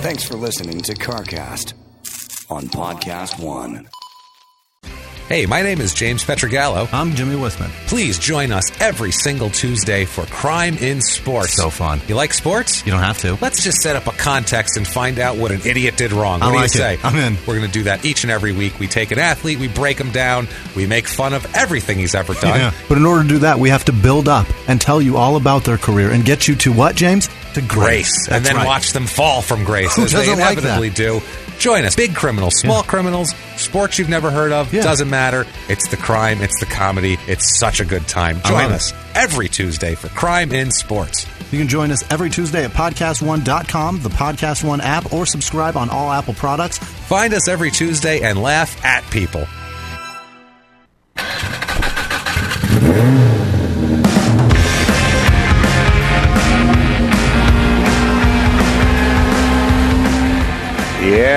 Thanks for listening to CarCast on Podcast One. Hey, my name is James Pietragallo. I'm Jimmie Whisman. Please join us every single Tuesday for Crime in Sports. So fun. You like sports? You don't have to. Let's just set up a context and find out what an idiot did wrong. What I do like you it. say? I'm in. We're going to do that each and every week. We take an athlete, we break him down, we make fun of everything he's ever done. Yeah. But in order to do that, we have to build up and tell you all about their career and get you to what, James? To Grace, and then right. watch them fall from grace Who as they doesn't like inevitably do. Join us. Big criminals, small criminals, sports you've never heard of. Yeah. Doesn't matter. It's the crime. It's the comedy. It's such a good time. Join us every Tuesday for Crime in Sports. You can join us every Tuesday at podcast1.com, the Podcast One app, or subscribe on all Apple products. Find us every Tuesday and laugh at people.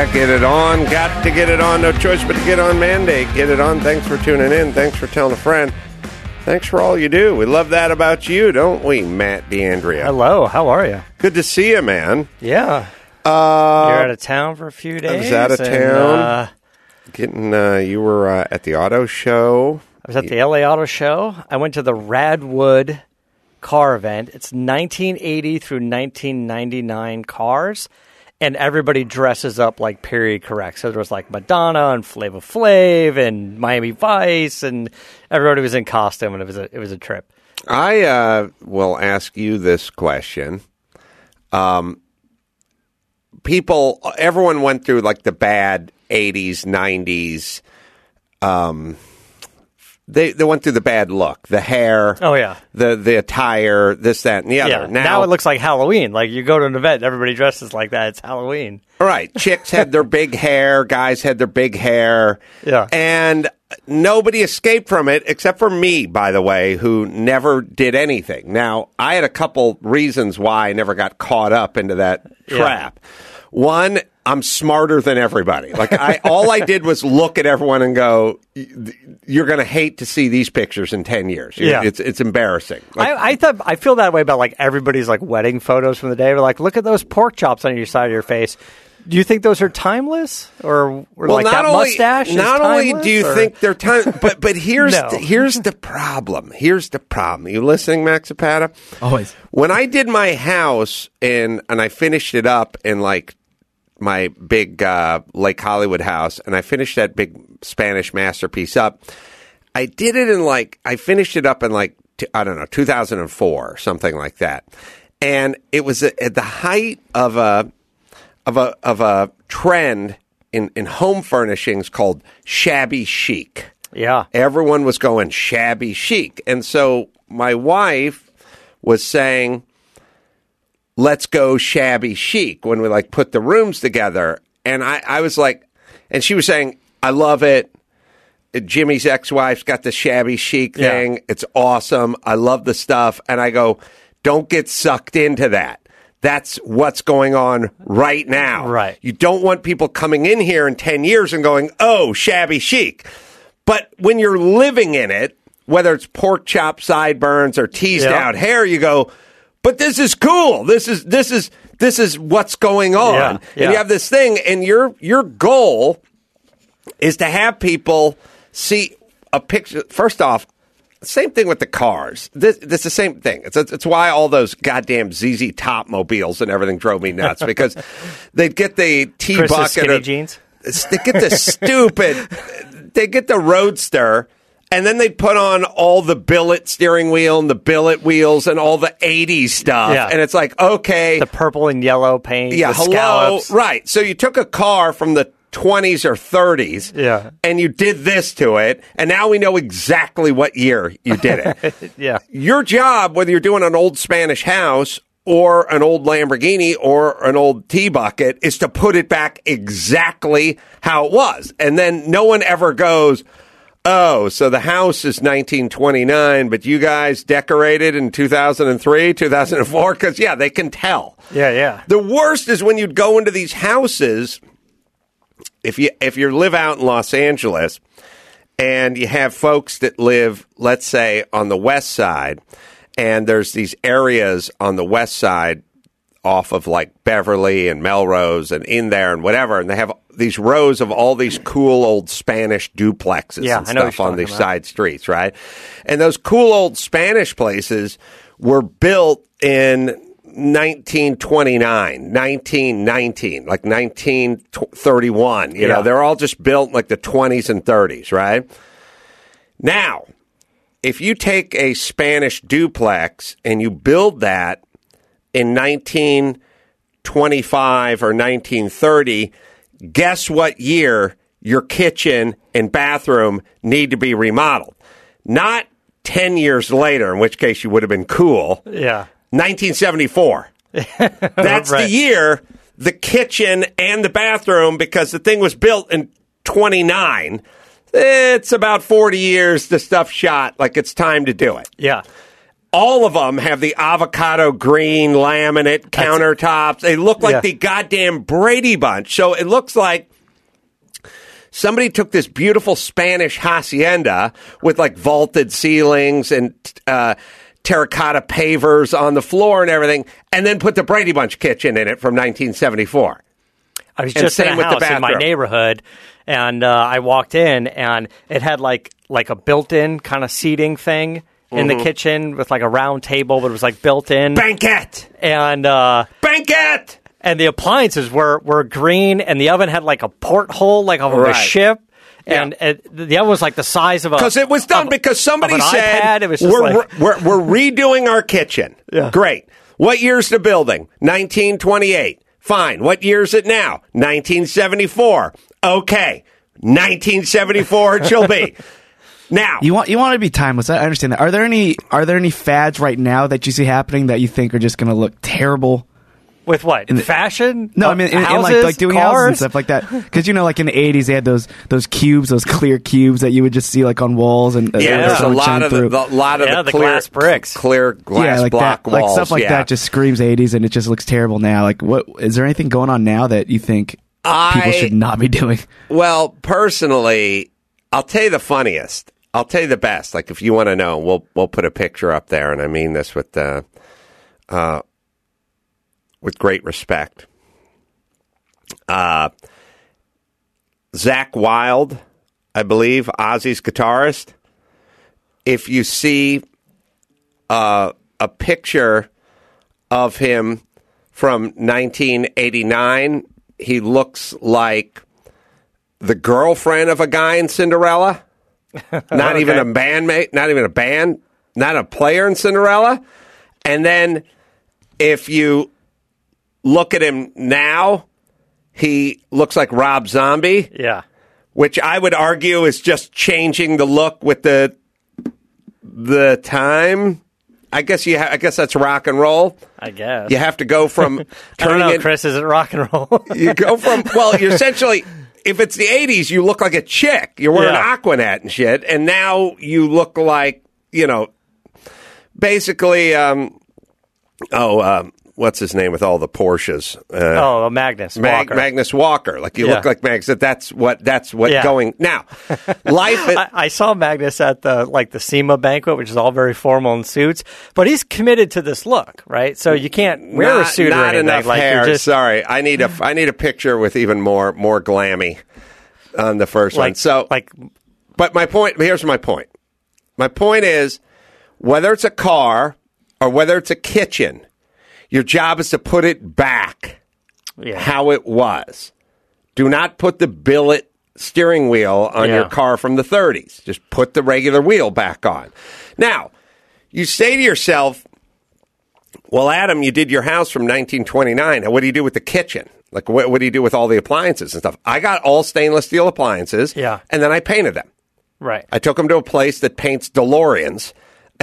Yeah, get it on. Got to get it on. No choice but to get on mandate. Get it on. Thanks for tuning in. Thanks for telling a friend. Thanks for all you do. We love that about you, don't we, Matt D'Andria? Hello, how are you? Good to see you, man. Yeah, Uh, you're out of town for a few days. I was out of and, town. uh, getting uh, you were uh, at the auto show. I was at the LA Auto Show. I went to the Radwood car event. It's 1980 through 1999 cars, and everybody dresses up like period correct. So there was like Madonna and Flava Flav and Miami Vice, and everybody was in costume, and it was a it was a trip. I uh, will ask you this question. Um, people, everyone went through like the bad '80s, '90s. Um, they they went through the bad look, the hair, Oh yeah. the the attire, this, that, and the other. Yeah, now, it looks like Halloween. Like you go to an event, everybody dresses like that. It's Halloween. Right. Chicks had their big hair, guys had their big hair. Yeah. And nobody escaped from it except for me, by the way, who never did anything. Now, I had a couple reasons why I never got caught up into that Yeah. trap. One, I'm smarter than everybody. Like I all I did was look at everyone and go, you're going to hate to see these pictures in 10 years. Yeah. It's it's embarrassing. Like, I, I thought I feel that way about like everybody's like wedding photos from the day. We're like, look at those pork chops on your side of your face. Do you think those are timeless, or, or like that mustache? is Not only do you or- think they're time, but but here's No. the, here's the problem. Here's the problem. You listening, Max Zapata? Always. When I did my house and and I finished it up in like my big uh, Lake Hollywood house, and I finished that big Spanish masterpiece up. I did it in like I finished it up in like t- I don't know 2004 something like that, and it was at at the height of a of a of a trend in in home furnishings called shabby chic. Yeah, Everyone was going shabby chic, and so my wife was saying, "Let's go shabby chic." When we like put the rooms together, and I I was like, and she was saying, "I love it." Jimmy's ex-wife's got the shabby chic Yeah. thing. It's awesome. I love the stuff. And I go, don't get sucked into that. That's what's going on right now. Right. You don't want people coming in here in 10 years and going, oh, shabby chic. But when you're living in it, whether it's pork chop sideburns or teased Yeah. out hair, you go, but this is cool. This is, this is, this is what's going on. Yeah, And you have this thing and your, your goal is to have people see a picture. First off, same thing with the cars. This, this is the same thing. It's, it's why all those goddamn ZZ Top mobiles and everything drove me nuts because they'd get the T bucket skinny or- jeans. They get the stupid. They get the Roadster. And then they put on all the billet steering wheel and the billet wheels and all the 80s stuff. Yeah. And it's like, okay. The purple and yellow paint. Yeah, hello. scallops. Right. So you took a car from the 20s or 30s. Yeah. And you did this to it. And now we know exactly what year you did it. Yeah, Your job, whether you're doing an old Spanish house or an old Lamborghini or an old T bucket is to put it back exactly how it was. And then no one ever goes, Oh, so the house is 1929, but you guys decorated in 2003, 2004? Because, yeah, they can tell. Yeah, yeah. The worst is when you'd go into these houses, if you, if you live out in Los Angeles and you have folks that live, let's say, on the west side, and there's these areas on the west side off of like Beverly and Melrose and in there and whatever, and they have these rows of all these cool old Spanish duplexes Yeah, and I know what stuff on these about. side streets, right? And those cool old Spanish places were built in 1929, 1919, like 1931. You Yeah. know, they're all just built in like the 20s and 30s, right? Now, if you take a Spanish duplex and you build that in 1925 or 1930, guess what year your kitchen and bathroom need to be remodeled? Not 10 years later, in which case you would have been cool. Yeah. 1974. That's the year the kitchen and the bathroom, because the thing was built in 29. It's about 40 years the stuff shot like it's time to do it. Yeah. All of them have the avocado green laminate countertops. They look like Yeah. the goddamn Brady Bunch. So it looks like somebody took this beautiful Spanish hacienda with like vaulted ceilings and uh, terracotta pavers on the floor and everything, and then put the Brady Bunch kitchen in it from 1974. I was And just in a with the house in my neighborhood, and uh, I walked in, and it had like like a built-in kind of seating thing in Mm-hmm. the kitchen with like a round table, but it was like built in, Banquet! and uh, Banquet! and the appliances were were green, and the oven had like a porthole, like of a Right. ship. And the oven was like the size of a Because it was done of- because somebody of an said iPad. It was just we're, like, we're, we're redoing our kitchen. Yeah. Great. What year's the building? 1928. Fine. What year's it now? 1974. Okay. 1974 it shall be. Now, You want you want to be timeless. I understand that. Are there any are there any fads right now that you see happening that you think are just going to look terrible? with what the- fashion? No, I mean in, in like like doing houses and stuff like that. Because you know, like in the '80s, they had those those cubes, those clear cubes that you would just see like on walls and uh, yeah, there's a lot of the, through. the lot of Yeah, the the clear glass bricks. clear glass yeah, like block that, walls. like stuff like yeah. that just screams '80s, and it just looks terrible now. Like, what is there anything going on now that you think people should not be doing? Well, personally, I'll tell you the funniest. I'll tell you the best. Like if you want to know, we'll we'll put a picture up there, and I mean this with uh, uh, with great respect. Uh, Zakk Wylde, I believe, Ozzy's guitarist. If you see uh, a picture of him from 1989, he looks like the girlfriend of a guy in Cinderella. Not even a bandmate, not even a band, not a player in Cinderella. And then if you look at him now, he looks like Rob Zombie, Yeah. which I would argue is just changing the look with the the time. I guess you. Ha- I guess that's rock and roll. I guess. You have to go from I don't know, it. Chris. Is it rock and roll? You go from well, you're essentially if it's the '80s, you look like a chick. You're wearing Yeah. Aquanet and shit, and now you look like you know, basically. Um, oh, um, what's his name with all the Porsches? Uh, oh, Magnus Mag- Walker. Magnus Walker. Like you Yeah. look like Magnus. That's what. That's what Yeah. going now. Life. I, I saw Magnus at the like the SEMA banquet, which is all very formal in suits, but he's committed to this look, right? So you can't wear a not, suit or anything. enough like hair. just Sorry, I need a. I need a picture with even more more glammy on the first one. So like But my point here's my point. My point is whether it's a car or whether it's a kitchen, your job is to put it back yeah. how it was. Do not put the billet steering wheel on your car from the 30s. Just put the regular wheel back on. Now, you say to yourself, well, Adam, you did your house from 1929. Now, What do you do with the kitchen? Like, what, what do you do with all the appliances and stuff? I got all stainless steel appliances. Yeah. And then I painted them. right. I took them to a place that paints DeLoreans,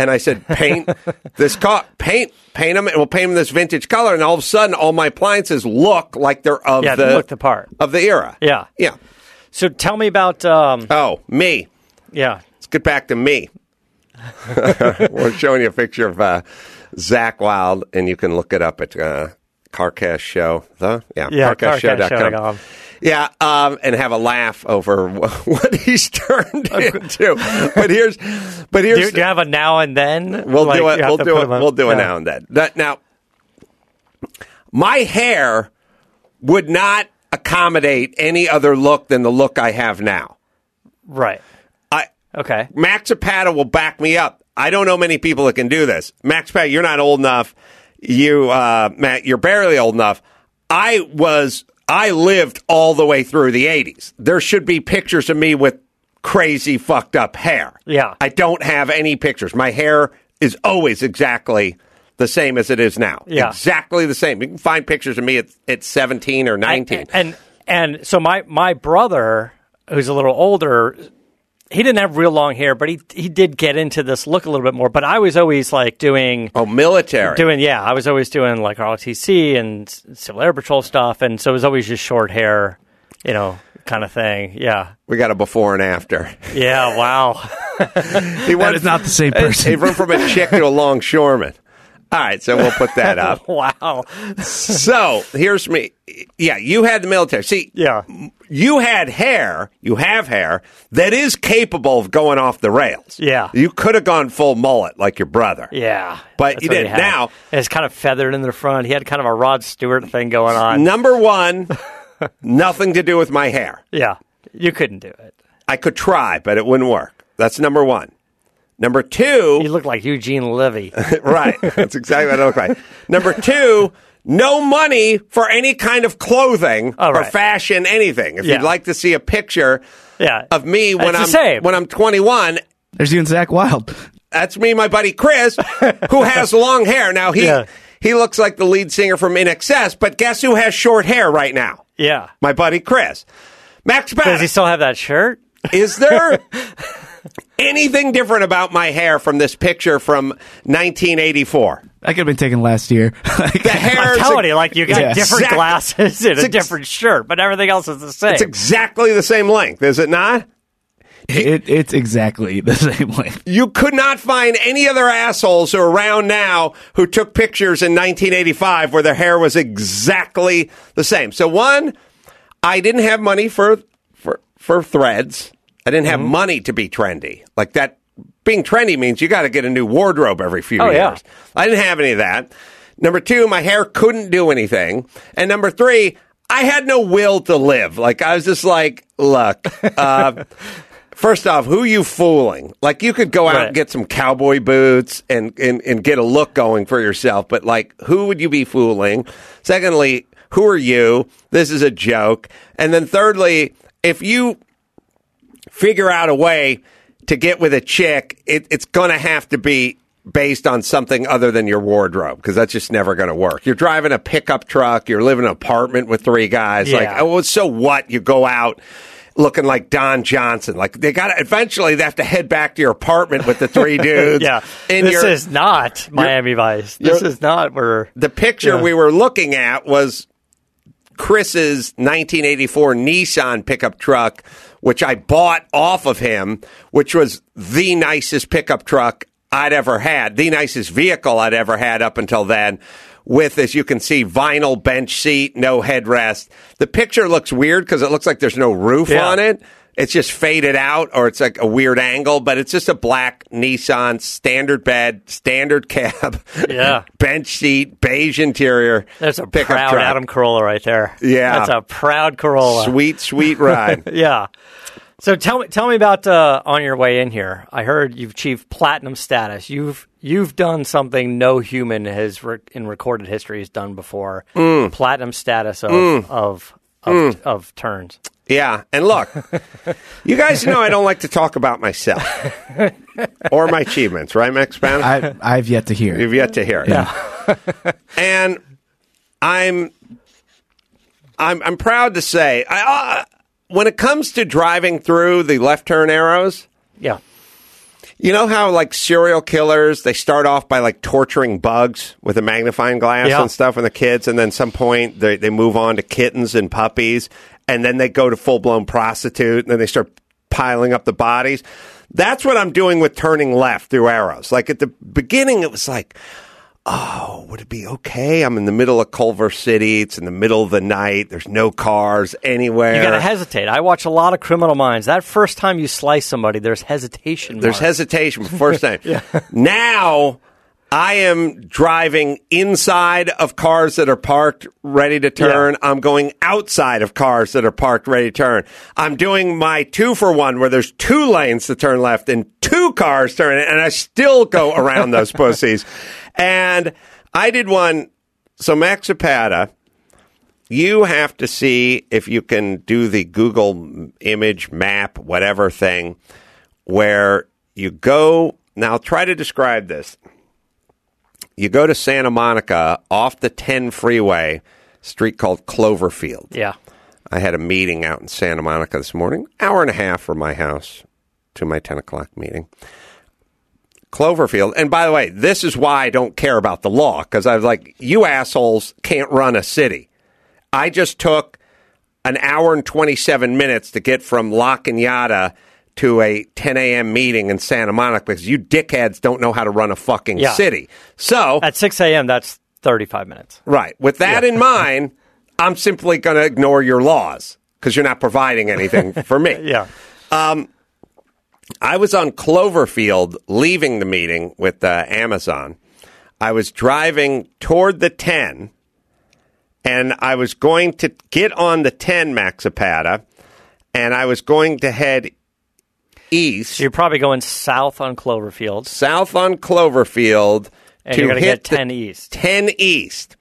And I said, paint this car, paint, paint them, and we'll paint them this vintage color. And all of a sudden, all my appliances look like they're of Yeah, the they look the part. of the era. Yeah. yeah. So tell me about. Um, Oh, me. yeah. Let's get back to me. We're showing you a picture of uh, Zakk Wylde, and you can look it up at uh, Carcast Show. The yeah, Yeah, carcastshow.com. carcastshow.com. Yeah, um, and have a laugh over what he's turned into. But here's, but Do, here's, you- do you have a now and then? we'll Like, do it. We'll do it. We'll do Yeah. now and then. That, now, my hair would not accommodate any other look than the look I have now. Right. I Okay. Max Zapata will back me up. I don't know many people that can do this. Max Zapata, you're not old enough. You, uh, Matt, you're barely old enough. I was, I lived all the way through the 80s. There should be pictures of me with crazy fucked up hair. Yeah. I don't have any pictures. My hair is always exactly the same as it is now. Yeah. Exactly the same. You can find pictures of me at, at 17 or 19. And, and and so my my brother, who's a little older, he didn't have real long hair, but he he did get into this look a little bit more. But I was always like doing oh, military. doing yeah, I was always doing like ROTC and Civil Air Patrol stuff, and so it was always just short hair, you know, kind of thing. Yeah, we got a before and after. yeah. Wow. He went- is not the same person. He person. went from a chick to a longshoreman. All right, so we'll put that up. wow. so here's me. Yeah, you had the military. See, Yeah. you had hair, you have hair that is capable of going off the rails. Yeah. You could have gone full mullet like your brother. Yeah. But you didn't. Now- it's kind of feathered in the front. He had kind of a Rod Stewart thing going on. Number one, nothing to do with my hair. Yeah. You couldn't do it. I could try, but it wouldn't work. That's number one. Number two, You look like Eugene Levy. right. That's exactly what I look like. Number two, no money for any kind of clothing Oh, or fashion, anything. If Yeah. you'd like to see a picture Yeah. of me when It's I'm same. when I'm 21, There's you and Zakk Wylde. that's me, my buddy Chris, who has long hair. Now he Yeah. he looks like the lead singer from INXS, but guess who has short hair right now? Yeah. My buddy Chris. Max Does he still have that shirt? Is there anything different about my hair from this picture from 1984? That could have been taken last year. Like, The hair I'm telling you, like you got Yeah. different Exact- glasses and It's a different shirt, but everything else is the same. It's exactly the same length, is it not? it, it's exactly the same way. You could not find any other assholes around now who took pictures in 1985 where their hair was exactly the same. So one, I didn't have money for for for threads. I didn't have money to be trendy. Like that being trendy means you got to get a new wardrobe every few Oh, years. yeah. I didn't have any of that. Number 2, my hair couldn't do anything. And number 3, I had no will to live. Like I was just like, look, uh First off, who you fooling? Like you could go out Right. and get some cowboy boots and, and, and get a look going for yourself, but like who would you be fooling? Secondly, who are you? This is a joke. And then thirdly, if you figure out a way to get with a chick, it, it's going to have to be based on something other than your wardrobe because that's just never going to work. You're driving a pickup truck, you're living in an apartment with three guys. Like, Yeah. oh, so what? You go out looking like Don Johnson. Like they got to eventually they have to head back to your apartment with the three dudes. yeah. and this is not Miami Vice. This is not where. the picture Yeah. we were looking at was Chris's 1984 Nissan pickup truck, which I bought off of him, which was the nicest pickup truck I'd ever had, the nicest vehicle I'd ever had up until then. With, as you can see, vinyl bench seat, no headrest. The picture looks weird because it looks like there's no roof Yeah. on it. It's just faded out or it's like a weird angle, but it's just a black Nissan standard bed, standard cab. Yeah. bench seat, beige interior. That's a proud truck. Adam Carolla right there. Yeah. That's a proud Corolla. Sweet, sweet ride. Yeah. So tell me, tell me about uh, on your way in here. I heard you've achieved platinum status. You've you've done something no human has re- in recorded history has done before. Mm. Platinum status of of of, of turns. Yeah. And look, you guys know I don't like to talk about myself or my achievements, right, Max Spann? I, I've yet to hear. You've yet to hear. Yeah. and I'm I'm I'm proud to say I uh, when it comes to driving through the left turn arrows, Yeah. You know how like serial killers they start off by like torturing bugs with a magnifying glass Yeah. and stuff when the kids, and then some point they they move on to kittens and puppies, and then they go to full blown prostitute, and then they start piling up the bodies. That's what I'm doing with turning left through arrows. Like at the beginning, it was like, oh, would it be okay? I'm in the middle of Culver City. It's in the middle of the night. There's no cars anywhere. You gotta hesitate. I watch a lot of Criminal Minds. That first time you slice somebody, there's hesitation. There's hesitation first time. Now I am driving inside of cars that are parked ready to turn. I'm going outside of cars that are parked ready to turn. I'm doing my two for one where there's two lanes to turn left and two cars turning, and I still go around those pussies. And I did one. So Max Zapata, you have to see if you can do the Google image map, whatever thing, where you go. Now, try to describe this. You go to Santa Monica off the 10 freeway, street called Cloverfield. Yeah. I had a meeting out in Santa Monica this morning, hour and a half from my house to my 10 o'clock meeting. Cloverfield. And by the way, this is why I don't care about the law because I was like, you assholes can't run a city. I just took an hour and 27 minutes to get from La Cañada to a 10 a.m. meeting in Santa Monica because you dickheads don't know how to run a fucking Yeah. city. So, At 6 a.m., that's 35 minutes. right, with that in mind, I'm simply going to ignore your laws because you're not providing anything for me. Yeah. I was on Cloverfield leaving the meeting with uh, Amazon. I was driving toward the 10, and I was going to get on the 10 Max Zapata, and I was going to head east, So you're probably going south on Cloverfield, south on Cloverfield and to you're going to hit get 10 east. 10 east.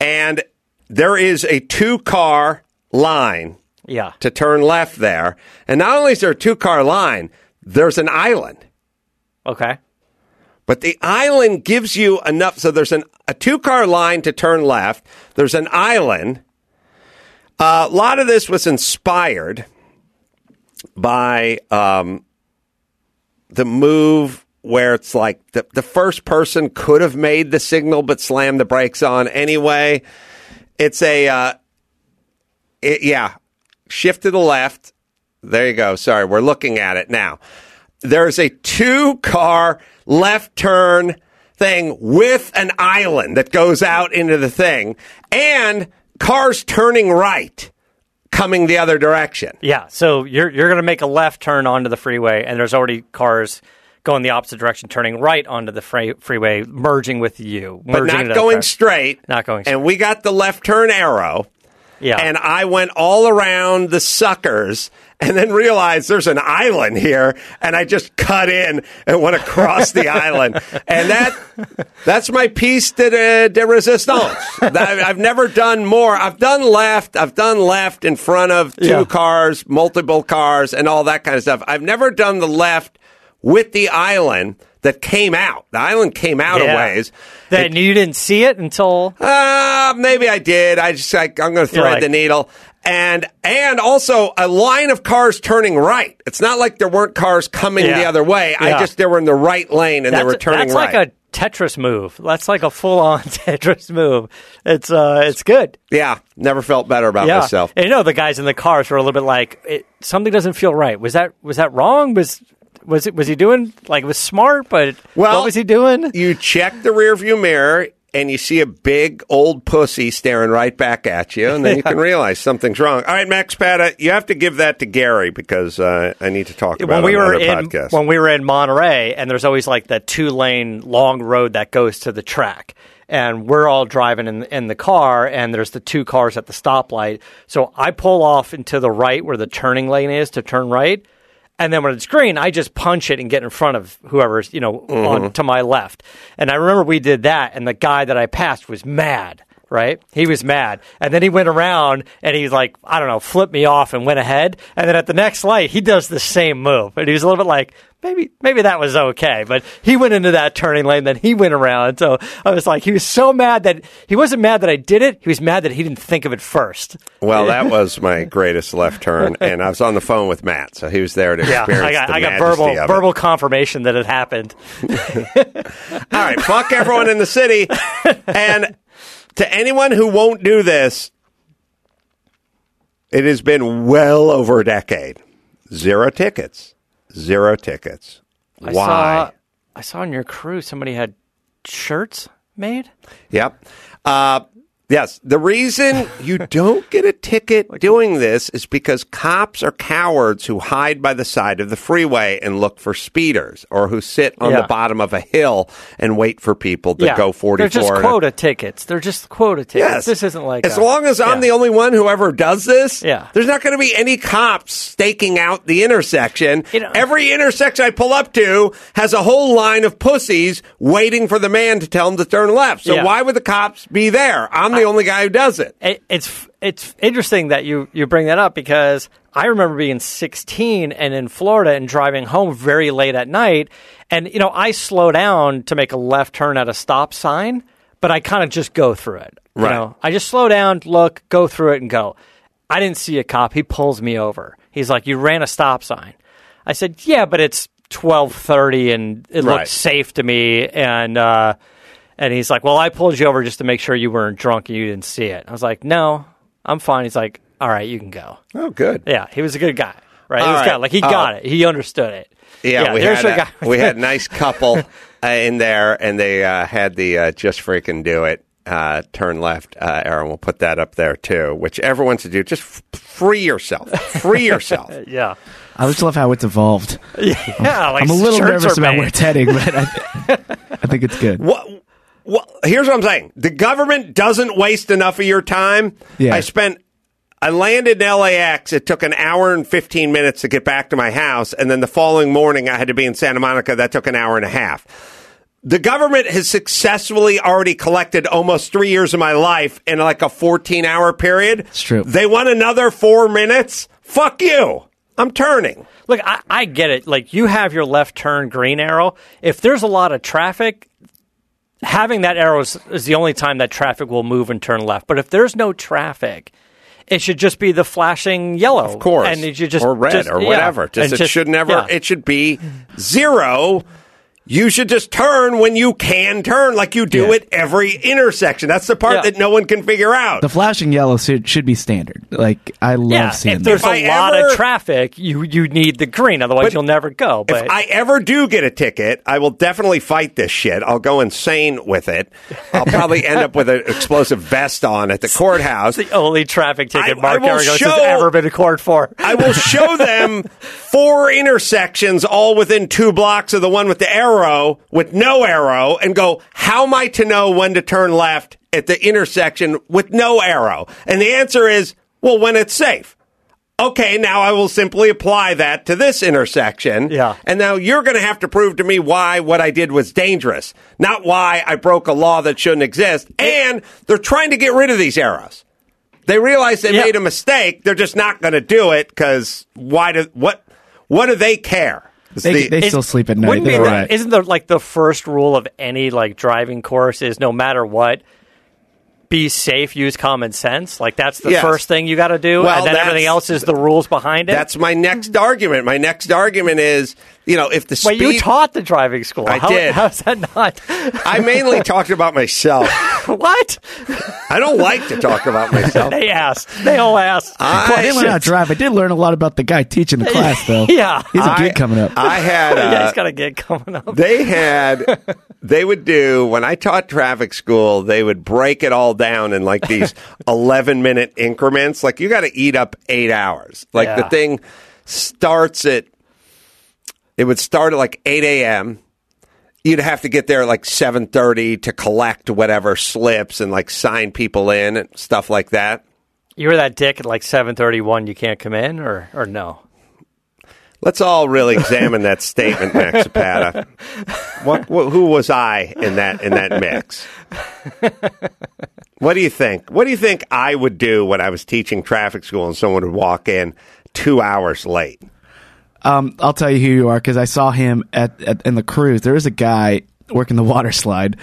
And there is a two car line Yeah. to turn left there. And not only is there a two car line, there's an island. Okay. But the island gives you enough. So there's an, a two car line to turn left. There's an island. Uh, a lot of this was inspired by um, the move where it's like the, the first person could have made the signal but slammed the brakes on anyway. It's a, uh, it, yeah, shift to the left. There you go. Sorry, we're looking at it now. There's a two car left turn thing with an island that goes out into the thing and cars turning right coming the other direction. Yeah. So you're you're going to make a left turn onto the freeway, and there's already cars going the opposite direction, turning right onto the fre- freeway, merging with you, But not going car. straight. Not going Straight. And we got the left turn arrow. Yeah. And I went all around the suckers and then realized there's an island here and I just cut in and went across the island. And that that's my piece de, de, resistance. I've never done more. I've done left. I've done left in front of two Yeah. cars, multiple cars, and all that kind of stuff. I've never done the left with the island that came out. The island came out Yeah. a ways. Then you didn't see it until Uh, maybe I did. I just like I'm going to thread like- the needle, and and also a line of cars turning right. It's not like there weren't cars coming Yeah. the other way. I just they were in the right lane and they were turning that's right. like a Tetris move. That's like a full on Tetris move. It's uh, it's good. yeah, never felt better about yeah. myself. And you know the guys in the cars were a little bit like it, something doesn't feel right. Was that was that wrong? Was was it was he doing like it was smart? But Well, what was he doing? You check the rearview mirror and you see a big old pussy staring right back at you, and then you can realize something's wrong. All right, Max Zapata, you have to give that to Gary because uh, I need to talk about when we were in podcast. when we were in Monterey, and there's always like that two lane long road that goes to the track, and we're all driving in in the car, and there's the two cars at the stoplight. So I pull off into the right where the turning lane is to turn right. And then when it's green, I just punch it and get in front of whoever's, you know, Mm-hmm. on to my left. And I remember we did that, and the guy that I passed was mad. Right? He was mad. And then he went around and he like, I don't know, flipped me off and went ahead. And then at the next light, he does the same move. And he was a little bit like, maybe maybe that was okay. But he went into that turning lane, then he went around. So I was like, he was so mad that he wasn't mad that I did it. He was mad that he didn't think of it first. Well, that was my greatest left turn, and I was on the phone with Matt, so he was there to Yeah, experience I got the I got verbal verbal confirmation that it happened. All right, fuck everyone in the city. And to anyone who won't do this, it has been well over a decade. Zero tickets. Zero tickets. I Why? saw I saw on your crew somebody had shirts made. Yep. Uh, yes. The reason you don't get a ticket doing this is because cops are cowards who hide by the side of the freeway and look for speeders or who sit on Yeah. the bottom of a hill and wait for people to yeah, go 44. They're just quota tickets. They're just quota tickets. Yes. This isn't like as a- long as I'm yeah. the only one who ever does this. Yeah. there's not going to be any cops staking out the intersection. You know- Every intersection I pull up to has a whole line of pussies waiting for the man to tell them to turn left. So why would the cops be there? I'm the only guy who does it. it, it's it's interesting that you you bring that up because I remember being 16 and in Florida and driving home very late at night, and you know I slow down to make a left turn at a stop sign, but I kind of just go through it. You Right. know, I just slow down, look, go through it, and go. I didn't see a cop. He pulls me over. He's like, "You ran a stop sign." I said, "Yeah, but it's 12:30 and it Right. looks safe to me." And uh, and he's like, "Well, I pulled you over just to make sure you weren't drunk and you didn't see it." I was like, "No, I'm fine." He's like, "All right, you can go." Oh, good. Yeah, he was a good guy, right? he All was right. good. Like he Oh. got it. He understood it. Yeah, we there's had a a, guy- we had a nice couple uh, in there, and they uh, had the uh, just freaking do it. Uh, turn left, uh, Aaron. We'll put that up there too. Which everyone should do. Just f- free yourself. Free yourself. yeah, I just love how it's evolved. yeah. Like I'm a little nervous about made. where it's heading, but I, th- I think it's good. What? What? Here's what I'm saying. The government doesn't waste enough of your time. Yeah. I spent. I landed in LAX. It took an hour and 15 minutes to get back to my house, and then the following morning I had to be in Santa Monica. That took an hour and a half. The government has successfully already collected almost three years of my life in like a 14 hour period. It's true. They want another four minutes? Fuck you. I'm turning. Look, I, I get it. Like you have your left turn green arrow. If there's a lot of traffic, having that arrow is, is the only time that traffic will move and turn left. But if there's no traffic, it should just be the flashing yellow, Of course. and it should just or red just- or yeah. whatever. Just, And it should never. yeah. It should be zero. You should just turn when you can turn, like you do Yeah. at every intersection. That's the part Yeah. that no one can figure out. The flashing yellow should, should be standard. Like I love yeah, seeing if that. there's If lot ever- of traffic, you you need the green, otherwise But you'll never go. But if I ever do get a ticket, I will definitely fight this shit. I'll go insane with it. I'll probably end up with an explosive vest on at the courthouse. the only traffic ticket I- Mark I show- has ever been in court for. I will show them four intersections all within two blocks of the one with the arrow with no arrow and go, how am I to know when to turn left at the intersection with no arrow? And the answer is, well, when it's safe. Okay, now I will simply apply that to this intersection. Yeah. And now you're going to have to prove to me why what I did was dangerous, not why I broke a law that shouldn't exist. And they're trying to get rid of these arrows. They realize they Yeah. made a mistake. They're just not going to do it because why do what? What do they care? It's they, they still sleep at night. Wouldn't be They're the- all right. Isn't the like the first rule of any like driving course is no matter what, be safe, use common sense. Like that's the Yes. first thing you got to do, Well, and then everything else is the rules behind it. that's my next argument. My next argument is, you know, if the Wait, speed. you taught the driving school. I How, did. How's that not? I mainly talked about myself. what? I don't like to talk about myself. They asked. They all asked. I- Well, I didn't learn how to drive. I did learn a lot about the guy teaching the class, though. Yeah. he's a I- gig coming up. I had. yeah, Uh, he's got a gig coming up. they had they would do when I taught traffic school, they would break it all down in like these 11 minute increments. Like you got to eat up 8 hours. Like the thing starts at it would start at like 8 a.m. You'd have to get there at like 7:30 to collect whatever slips and like sign people in and stuff like that. You were that dick at like seven thirty one. You can't come in, or or no? Let's all really examine that statement, Max Zapata. What, what, who was I in that in that mix? What do you think? What do you think I would do when I was teaching traffic school and someone would walk in two hours late? Um, I'll tell you who you are because I saw him at, at in the cruise. There was a guy working the water slide.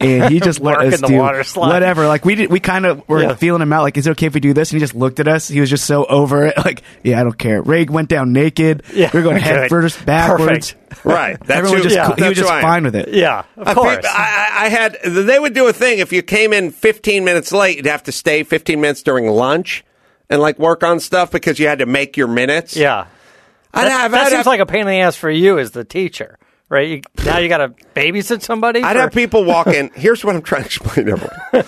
And he just let Working us the do water slide. whatever. Like we did, we kind of were Yeah. feeling him out. Like, is it okay if we do this? And he just looked at us. He was just so over it. Like, yeah, I don't care. Ray went down naked. Yeah, we are going good. head first, backwards. Perfect. Right. That's Everyone who- just yeah, he was just who I am. fine with it. Yeah, of Uh, course. people- I, I I had. They would do a thing. If you came in 15 minutes late, you'd have to stay 15 minutes during lunch and like work on stuff because you had to make your minutes. yeah. I'd That, have. that I'd seems have, like a pain in the ass for you as the teacher, right? You, now you got to babysit somebody. I'd for- have people walk in. Here's what I'm trying to explain to everyone.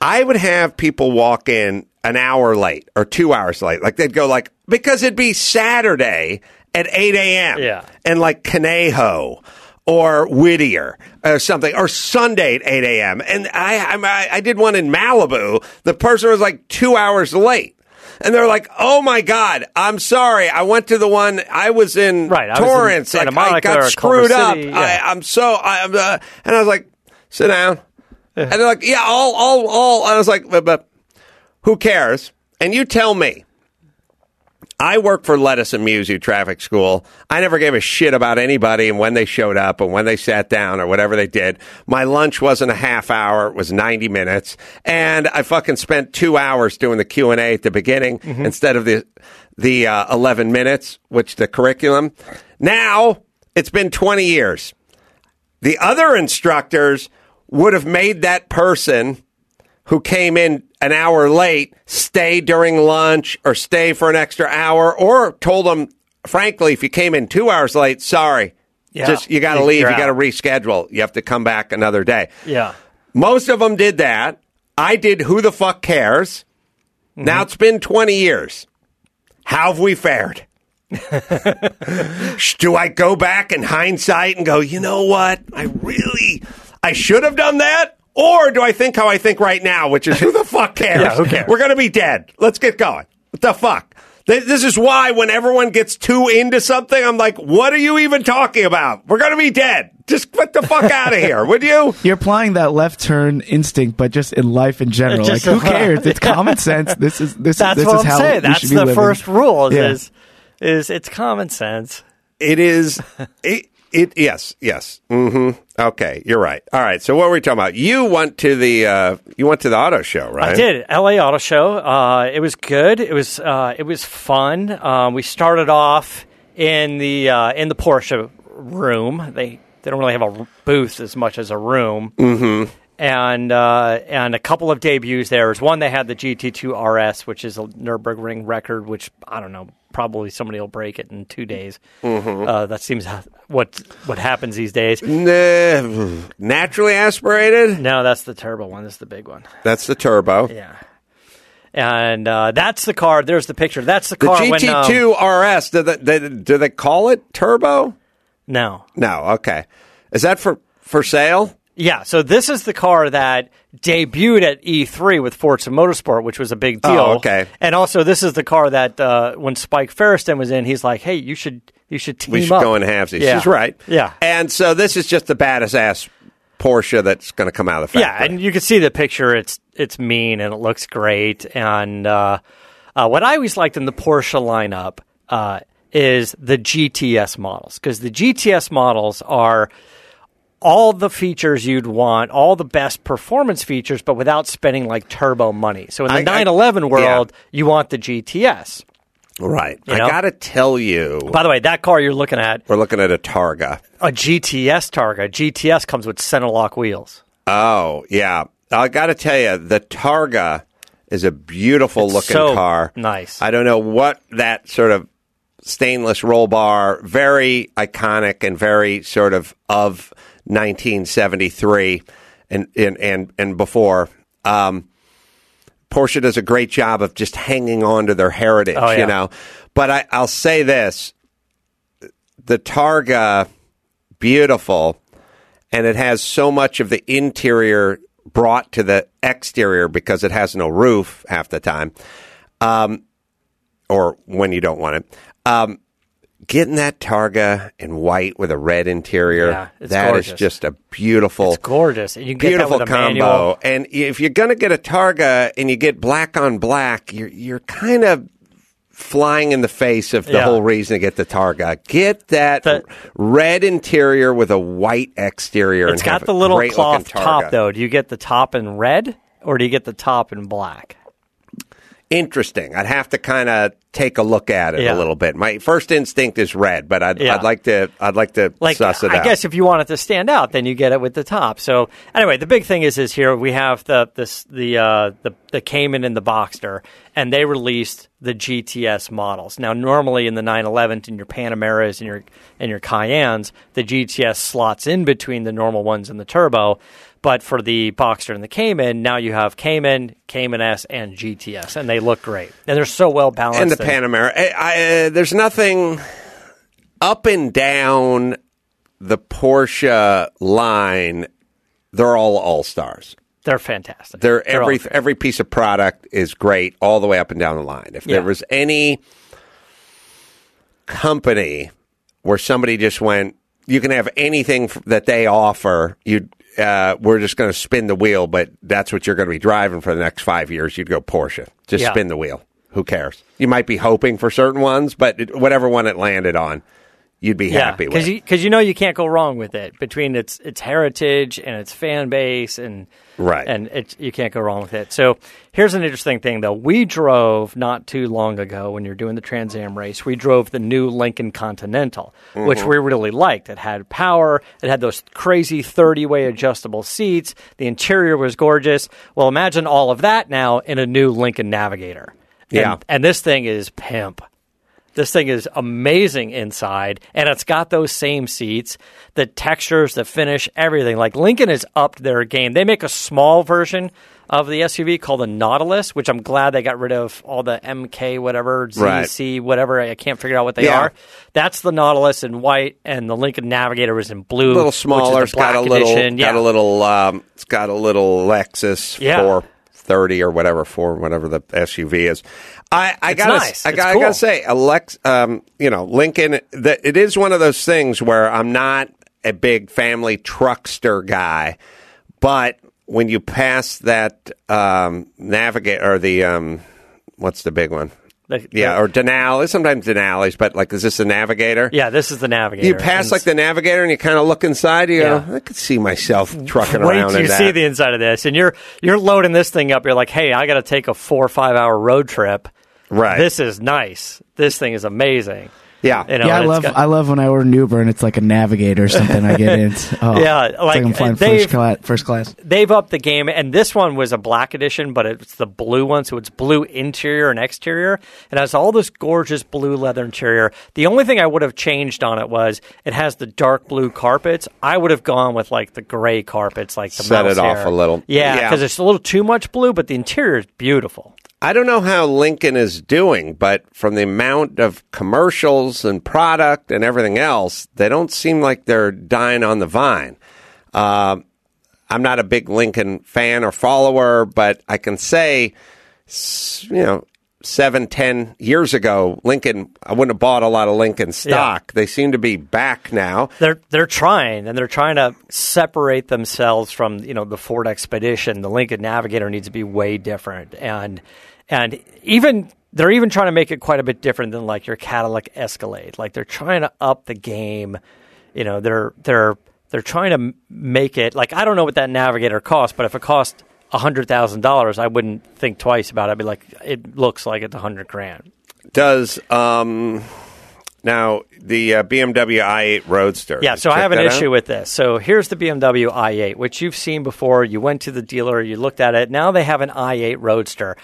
I would have people walk in an hour late or two hours late. Like they'd go like because it'd be Saturday at 8 a.m. Yeah. and like Conejo or Whittier or something or Sunday at 8 a.m. And I, I I did one in Malibu. The person was like two hours late. And they're like, "Oh my God, I'm sorry. I went to the one. I was in Right, I was in Torrance. Like, I got screwed up. City, I, yeah. I'm so. I'm. Uh, and I was like, sit down. And they're like, yeah, all, all, all. And I was like, but, but who cares? And you tell me. I work for Lettuce Amuse U Traffic School. I never gave a shit about anybody and when they showed up and when they sat down or whatever they did. My lunch wasn't a half hour; it was ninety minutes, and I fucking spent two hours doing the Q and A at the beginning instead of the the uh, eleven minutes, which the curriculum. Now it's been twenty years. The other instructors would have made that person who came in an hour late stay during lunch or stay for an extra hour or told them frankly if you came in 2 hours late sorry Yeah. just you got to You're leave you got to reschedule you have to come back another day Yeah. most of them did that i did who the fuck cares Mm-hmm. now it's been 20 years how have we fared do I go back in hindsight and go, you know what? I really, I should have done that? Or do I think how I think right now, which is who the fuck cares? Yeah, who cares? We're going to be dead. Let's get going. What the fuck? This is why when everyone gets too into something, I'm like, what are you even talking about? We're going to be dead. Just get the fuck out of here, would you? You're applying that left turn instinct, but just in life in general. Just- like, who cares? It's common sense. This is this. That's this what is I'm how saying. we That's the living. first rule. Is, Yeah. is is it's common sense. It is. It, it yes, yes. hmm Okay, you're right. All right. So what were we talking about? You went to the uh, you went to the auto show, right? I did LA Auto Show. Uh, it was good. It was uh, it was fun. Um, we started off in the uh, in the Porsche room. They they don't really have a booth as much as a room. Mm-hmm. And uh, and a couple of debuts there. Was one they had the GT2 RS, which is a Nurburgring record, which I don't know. Probably somebody will break it in two days. Mm-hmm. Uh, that seems what what happens these days. Nah, naturally aspirated. No, that's the turbo one. That's the big one. That's the turbo. Yeah. And uh, that's the car. There's the picture. That's the The car. when, um, GT2 RS. Do they, they, do they call it turbo? no. No. Okay. Is that for for sale? Yeah. So this is the car that debuted at E3 with Forza Motorsport, which was a big deal. Oh, okay. And also, this is the car that uh, when Spike Feresten was in, he's like, "Hey, you should you should team We should up." go in halvesies. Yeah. She's right. Yeah. And so this is just the baddest ass Porsche that's going to come out of the factory. Yeah, and you can see the picture. It's it's mean and it looks great. And uh, uh, what I always liked in the Porsche lineup uh, is the GTS models because the GTS models are all the features you'd want, all the best performance features, but without spending like turbo money. So in the I- I- 911 world, yeah. you want the GTS. right. You I got to tell you, By the way, that car you're looking at, we're looking at a Targa. a GTS Targa. GTS comes with center lock wheels. Oh, yeah. I got to tell you, the Targa is a beautiful It's looking so car. nice. I don't know what that sort of stainless roll bar, very iconic and very sort of of 1973 and and and, and before. Um, Porsche does a great job of just hanging on to their heritage, Oh, yeah. you know. But I, I'll say this: the Targa, beautiful, and it has so much of the interior brought to the exterior because it has no roof half the time, um, or when you don't want it. Um, getting that Targa in white with a red interior, Yeah, it's that is gorgeous. just a beautiful, It's gorgeous. And you get that beautiful with a combo. manual. And if you're going to get a Targa and you get black on black, you're you're kind of flying in the face of the Yeah. whole reason to get the Targa. Get that The- red interior with a white exterior. It's got the little cloth top though. Do you get the top in red or do you get the top in black? Interesting. I'd have to kind of take a look at it Yeah. a little bit. My first instinct is red, but I'd, Yeah. I'd like to I'd like to like suss it I out. guess if you want it to stand out, then you get it with the top. So anyway, the big thing is is here we have the this the uh, the the Cayman and the Boxster, and they released the GTS models. Now, normally in the 911 and your Panameras and your and your Cayennes, the GTS slots in between the normal ones and the turbo. But for the Boxster and the Cayman, now you have Cayman, Cayman S, and GTS, and they look great, and they're so well balanced. and the Panamera. I, I, uh, there's nothing up and down the Porsche line. They're all all stars. they're fantastic. They're all every every piece of product is great all the way up and down the line. If Yeah. there was any company where somebody just went, you can have anything that they offer. You, uh, we're just going to spin the wheel, but that's what you're going to be driving for the next five years. You'd go Porsche. Just Yeah. spin the wheel. Who cares? You might be hoping for certain ones, but it, whatever one it landed on, you'd be happy with. because you, you know you can't go wrong with it between its its heritage and its fan base and Right. and it, you can't go wrong with it. So here's an interesting thing though. We drove not too long ago when you're doing the Trans Am race. We drove the new Lincoln Continental, which Mm-hmm. we really liked. It had power. It had those crazy 30 way adjustable seats. The interior was gorgeous. Well, imagine all of that now in a new Lincoln Navigator. And- Yeah. and this thing is pimp. This thing is amazing inside, and it's got those same seats, the textures, the finish, everything. Like Lincoln has upped their game. They make a small version of the SUV called the Nautilus, which I'm glad they got rid of all the MK, whatever, Right. ZC, whatever. I can't figure out what they Yeah. are. That's the Nautilus in white, and the Lincoln Navigator is in blue. a little smaller. It's got a little, edition. got Yeah. a little, um, it's got a little Lexus Yeah. 430 or whatever for whatever the SUV is. I, I gotta, nice. I, It's got, I cool. gotta say, Alex, um, you know, Lincoln. That it is one of those things where I'm not a big family truckster guy, but when you pass that um, Navigator the um, what's the big one? The- Yeah, the- or Denali. Sometimes Denali's, but like, is this a Navigator? yeah, this is the Navigator. You pass And like the Navigator, and you kind of look inside. You Yeah. go, I could see myself trucking Wait around in you see the inside of this, and you're you're loading this thing up. You're like, hey, I got to take a four or five hour road trip. Right. This is nice. This thing is amazing. Yeah, You know, yeah, I love got- I love when I order an Uber and it's like a navigator or something. I get in. Oh, Yeah, it's like, I'm flying first class. First class. They've upped the game, and this one was a black edition, but it's the blue one, so it's blue interior and exterior. It has all this gorgeous blue leather interior. The only thing I would have changed on it was it has the dark blue carpets. I would have gone with like the gray carpets, like the Set it mouse off hair. a little. Yeah, Yeah. because it's a little too much blue, but the interior is beautiful. I don't know how Lincoln is doing, but from the amount of commercials and product and everything else, they don't seem like they're dying on the vine. Uh, I'm not a big Lincoln fan or follower, but I can say, you know, seven, ten years ago, Lincoln, I wouldn't have bought a lot of Lincoln stock. They seem to be back now. they're they're trying and they're trying to separate themselves from you know the Ford Expedition. The Lincoln Navigator needs to be way different, and and even they're even trying to make it quite a bit different than like your Cadillac Escalade. Like they're trying to up the game. You know, they're they're they're trying to make it like I don't know what that Navigator costs, but if it cost hundred thousand dollars, I wouldn't think twice about it. I'd be like, it looks like it's a hundred grand. Does um, now the uh, BMW i8 Roadster? Yeah, so I have an issue out? with this. So here's the BMW i8, which you've seen before. You went to the dealer, you looked at it. Now they have an i8 Roadster,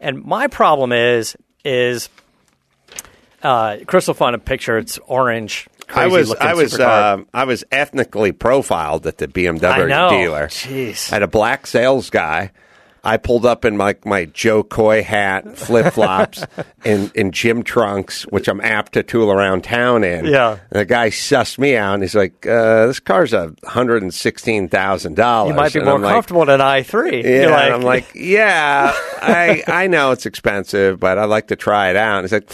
and my problem is is uh, will find a picture. It's orange. I was I was uh, I was ethnically profiled at the BMW I know. dealer. Jeez. I had a black sales guy. I pulled up in my my Jo Koy hat, flip flops, and, and gym trunks, which I'm apt to tool around town in. Yeah. And the guy sussed me out, and he's like, uh, "This car's a hundred and sixteen thousand dollars." you might be more comfortable in an i3. Yeah, You're and like, I'm like, yeah, I I know it's expensive, but I like to try it out. And he's like,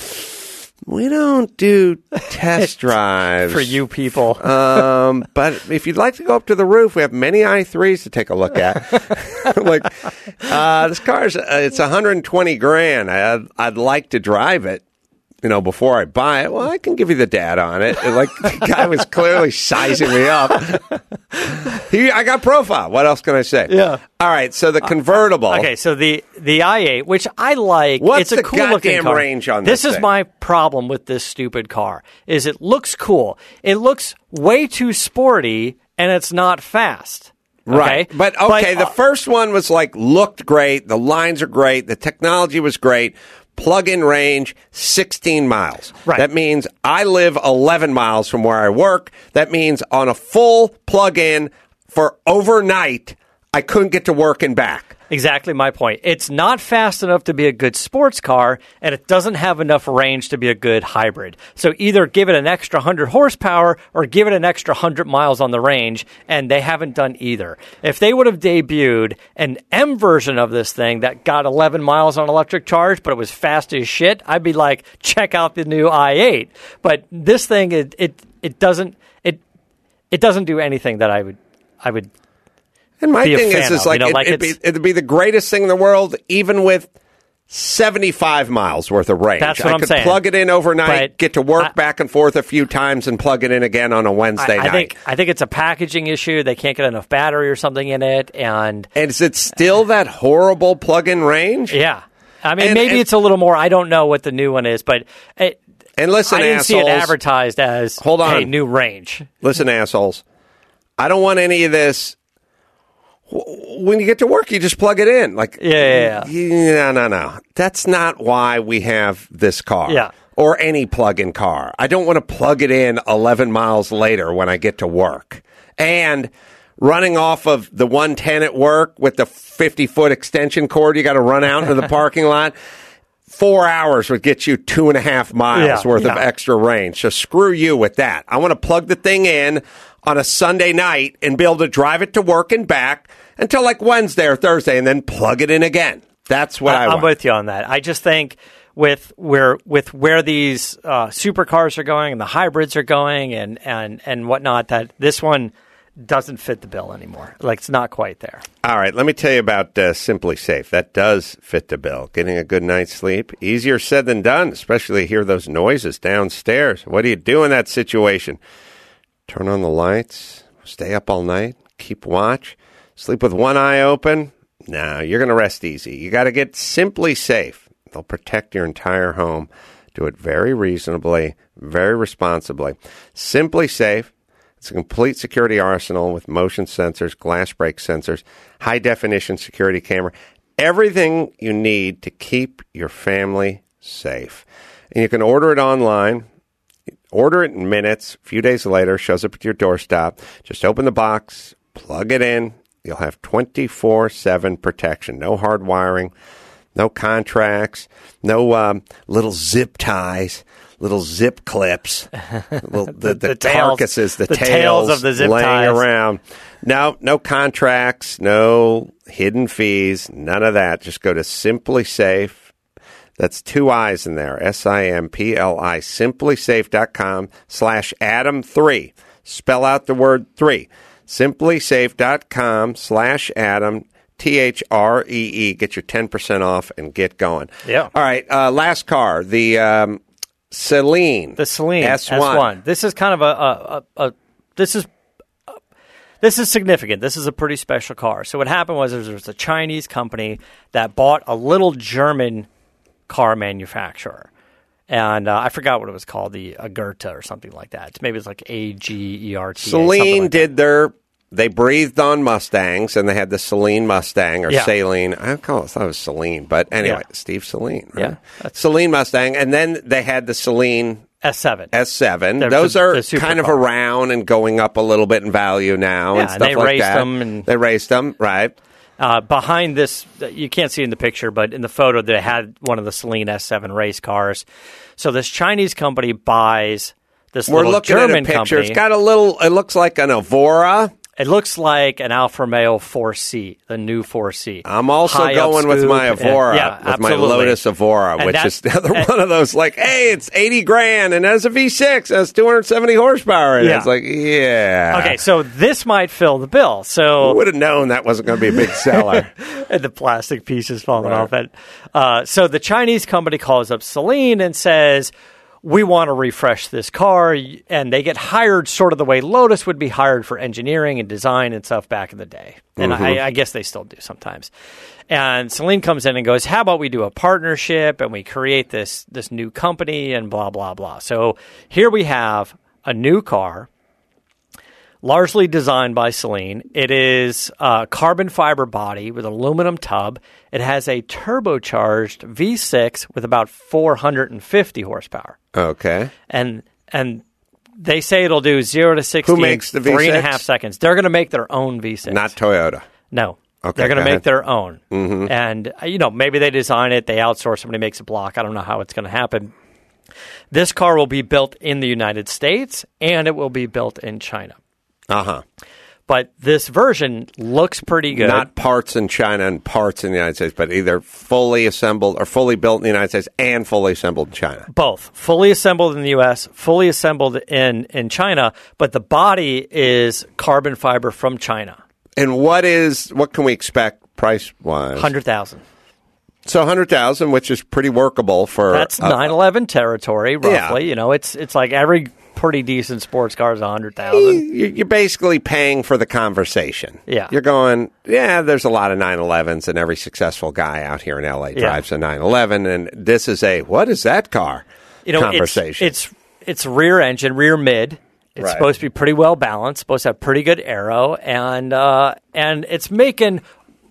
We don't do test drives for you people. Um, but if you'd like to go up to the roof, we have many i3s to take a look at. like, uh, this car's, uh, it's 120 grand. I'd, I'd like to drive it. You know, before I buy it, well, I can give you the data on it. And, Like the guy was clearly sizing me up. he, I got profile. What else can I say? Yeah. All right. So the convertible. Okay, so the the i8, which I like, What's it's a the cool looking goddamn car. range on this this is thing? my problem with this stupid car. Is it looks cool. It looks way too sporty, and it's not fast. Right. Okay? But okay, the uh, first one was like looked great, the lines are great, the technology was great. Plug in range 16 miles. Right. That means I live 11 miles from where I work. That means on a full plug in for overnight, I couldn't get to work and back. Exactly my point. It's not fast enough to be a good sports car, and it doesn't have enough range to be a good hybrid. So either give it an extra 100 horsepower or give it an extra 100 miles on the range, and they haven't done either. If they would have debuted an M version of this thing that got 11 miles on electric charge, but it was fast as shit, I'd be like, check out the new i8. But this thing, it it, it doesn't it it doesn't do anything that I would I would And my thing is, is of, like, you know, it, like it'd, be, it'd be the greatest thing in the world, even with 75 miles worth of range. That's what I I'm could saying. plug it in overnight, get to work I- back and forth a few times, and plug it in again on a Wednesday I, I night. think I think it's a packaging issue. They can't get enough battery or something in it, and and is it still that horrible plug-in range? yeah. I mean, And- maybe and- it's a little more. I don't know what the new one is, but it, And listen, I didn't see it advertised as Hold on. hey, new range. Listen, assholes. I don't want any of this. When you get to work, you just plug it in. Like, Yeah, yeah, yeah. no, no, no. That's not why we have this car. Yeah. Or any plug-in car. I don't want to plug it in 11 miles later when I get to work. And running off of the 110 at work with the 50-foot extension cord you got to run out into the parking lot. Four hours would get you two and a half miles Yeah, worth of extra range. So screw you with that. I want to plug the thing in on a Sunday night and be able to drive it to work and back until like Wednesday or Thursday and then plug it in again. That's what I, I, am with you on that. I just think with where with where these uh, supercars are going and the hybrids are going and and and whatnot, that this one doesn't fit the bill anymore. Like it's not quite there. All right, let me tell you about uh, SimpliSafe. That does fit the bill. Getting a good night's sleep, easier said than done, especially to hear those noises downstairs. What do you do in that situation? Turn on the lights, stay up all night, keep watch, sleep with one eye open? No, you're going to rest easy. You got to get SimpliSafe. They'll protect your entire home. Do it very reasonably, very responsibly. SimpliSafe. It's a complete security arsenal with motion sensors, glass break sensors, high definition security camera, everything you need to keep your family safe. And you can order it online. Order it in minutes. A few days later, shows up at your doorstep. Just open the box, plug it in. You'll have 24 7 protection. No hard wiring, no contracts, no um, little zip ties, little zip clips, little, the, the, The tails- carcasses, the, the tails of the zip laying ties. around. No, no contracts, no hidden fees, none of that. Just go to SimpliSafe. That's two I's in there. S I M P L I. SimpliSafe.com slash Adam3. Spell out the word three. SimpliSafe.com slash Adam. T H R E E. Get your 10% off and get going. Yeah. All right. Uh, last car. The um, Saleen. The Saleen S1. S1. This is kind of a, a, a, a this is this is significant. This is a pretty special car. So what happened was there was a Chinese company that bought a little German car manufacturer. And uh, I forgot what it was called, the Agerta or something like that. Maybe it's like A G E R T. Saleen did their. They breathed on Mustangs, and they had the Saleen Mustang or Yeah. Saline. I call it, I thought it was Celine, but anyway, Yeah. Steve Saleen. Right? Yeah, Saleen Mustang, and then they had the Saleen S7. S7. The- Those are kind of around and going up a little bit in value now, Yeah, and and stuff they like raced that. them and- they raced them, right? Uh, behind this, you can't see in the picture, but in the photo, they had one of the Saleen S7 race cars. So this Chinese company buys this We're little looking German at a picture. company. It's got a little. It looks like an Evora. It looks like an Alfa Romeo 4C, the new 4C. I'm also High going with my and- yeah, with my. Lotus Evora, And which is another and- one of those like, hey, it's 80 grand and has a V6, has 270 horsepower it. Yeah. It's like, yeah. Okay, so this might fill the bill. So Who would have known that wasn't going to be a big seller? and the plastic pieces falling Right. off it. Uh, so the Chinese company calls up Saleen and says, "We want to refresh this car," and they get hired sort of the way Lotus would be hired for engineering and design and stuff back in the day. And I, mm-hmm. I guess they still do sometimes. And Saleen comes in and goes, "How about we do a partnership and we create this this new company and blah blah blah." So here we have a new car largely designed by Saleen. It is a carbon fiber body with aluminum tub. It has a turbocharged V6 with about 450 horsepower, okay. and and they say it'll do zero to sixty Who makes the in three and a V6? half seconds. They're going to make their own V6, Not Toyota. no. Okay, They're going go to make ahead. their own, mm-hmm. and uh, you know maybe they design it, they outsource, somebody makes a block. I don't know how it's going to happen. This car will be built in the United States, and it will be built in China. Uh huh. But this version looks pretty good. Not parts in China and parts in the United States, but either fully assembled or fully built in the United States and fully assembled in China. both fully assembled in the U.S., fully assembled in in China, but the body is carbon fiber from China, And what is what can we expect price wise? hundred thousand. So hundred thousand, which is pretty workable for That's nine eleven territory, roughly. You know, it's it's like every pretty decent sports car is a hundred thousand. you- You're basically paying for the conversation. Yeah. You're going, yeah, there's a lot of 911s, and every successful guy out here in LA drives a 911, and this is a, what is that car? You know, it's- conversation. It's, it's rear engine, rear mid. It's Right. supposed to be pretty well balanced. Supposed to have pretty good aero, and uh, and it's making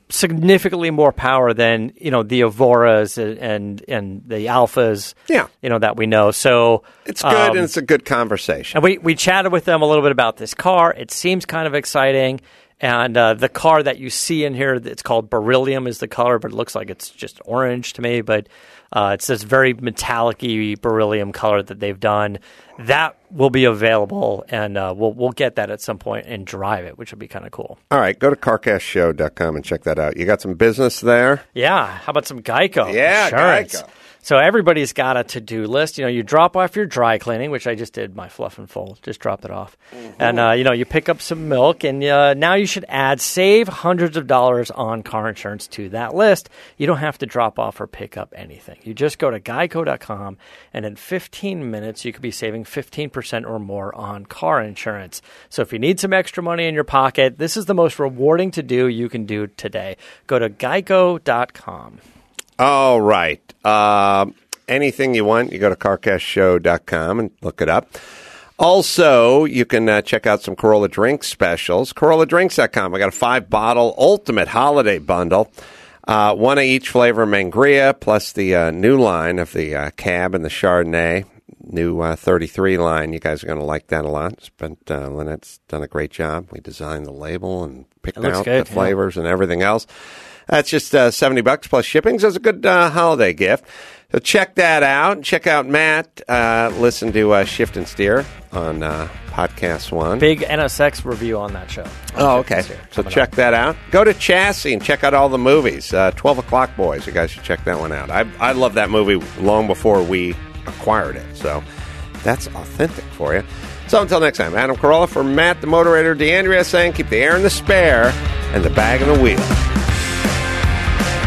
significantly more power than you know the Evoras and and, and the Alfas. Yeah. you know that we know. So it's good, um, and it's a good conversation. And we, we chatted with them a little bit about this car. It seems kind of exciting. And uh, the car that you see in here, it's called beryllium, is the color, but it looks like it's just orange to me. But uh, it's this very metallic beryllium color that they've done. That will be available, and uh, we'll we'll get that at some point and drive it, which would be kind of cool. All right, go to carcastshow.com and check that out. You got some business there? Yeah. How about some Geico? Yeah, insurance? Geico. So everybody's got a to-do list. You know, you drop off your dry cleaning, which I just did my fluff and fold. Just drop it off, and uh, you know, you pick up some milk, and uh, now you should add save hundreds of dollars on car insurance to that list. You don't have to drop off or pick up anything. You just go to Geico.com, and in 15 minutes, you could be saving 15% or more on car insurance. So if you need some extra money in your pocket, this is the most rewarding to do you can do today. Go to Geico.com. All right. Uh, anything you want, you go to carcastshow.com and look it up. Also, you can uh, check out some Carolla Drink specials. CarollaDrinks.com. I got a five bottle ultimate holiday bundle. Uh, one of each flavor Mangria, plus the uh, new line of the uh, Cab and the Chardonnay. New uh, 33 line. You guys are going to like that a lot. Spent, uh, Lynette's done a great job. We designed the label and picked out good, the yeah. flavors and everything else. That's just uh, 70 bucks plus shipping. So it's a good uh, holiday gift. So check that out. Check out Matt. Uh, listen to uh, Shift and Steer on uh, Podcast One. Big NSX review on that show. Oh, okay. So check up. that out. Go to Chassis and check out all the movies. Uh, 12 O'Clock Boys. You guys should check that one out. I, I love that movie long before we acquired it. So that's authentic for you. So until next time, Adam Carolla for Matt, the moderator, D'Andria saying keep the air in the spare and the bag in the wheel.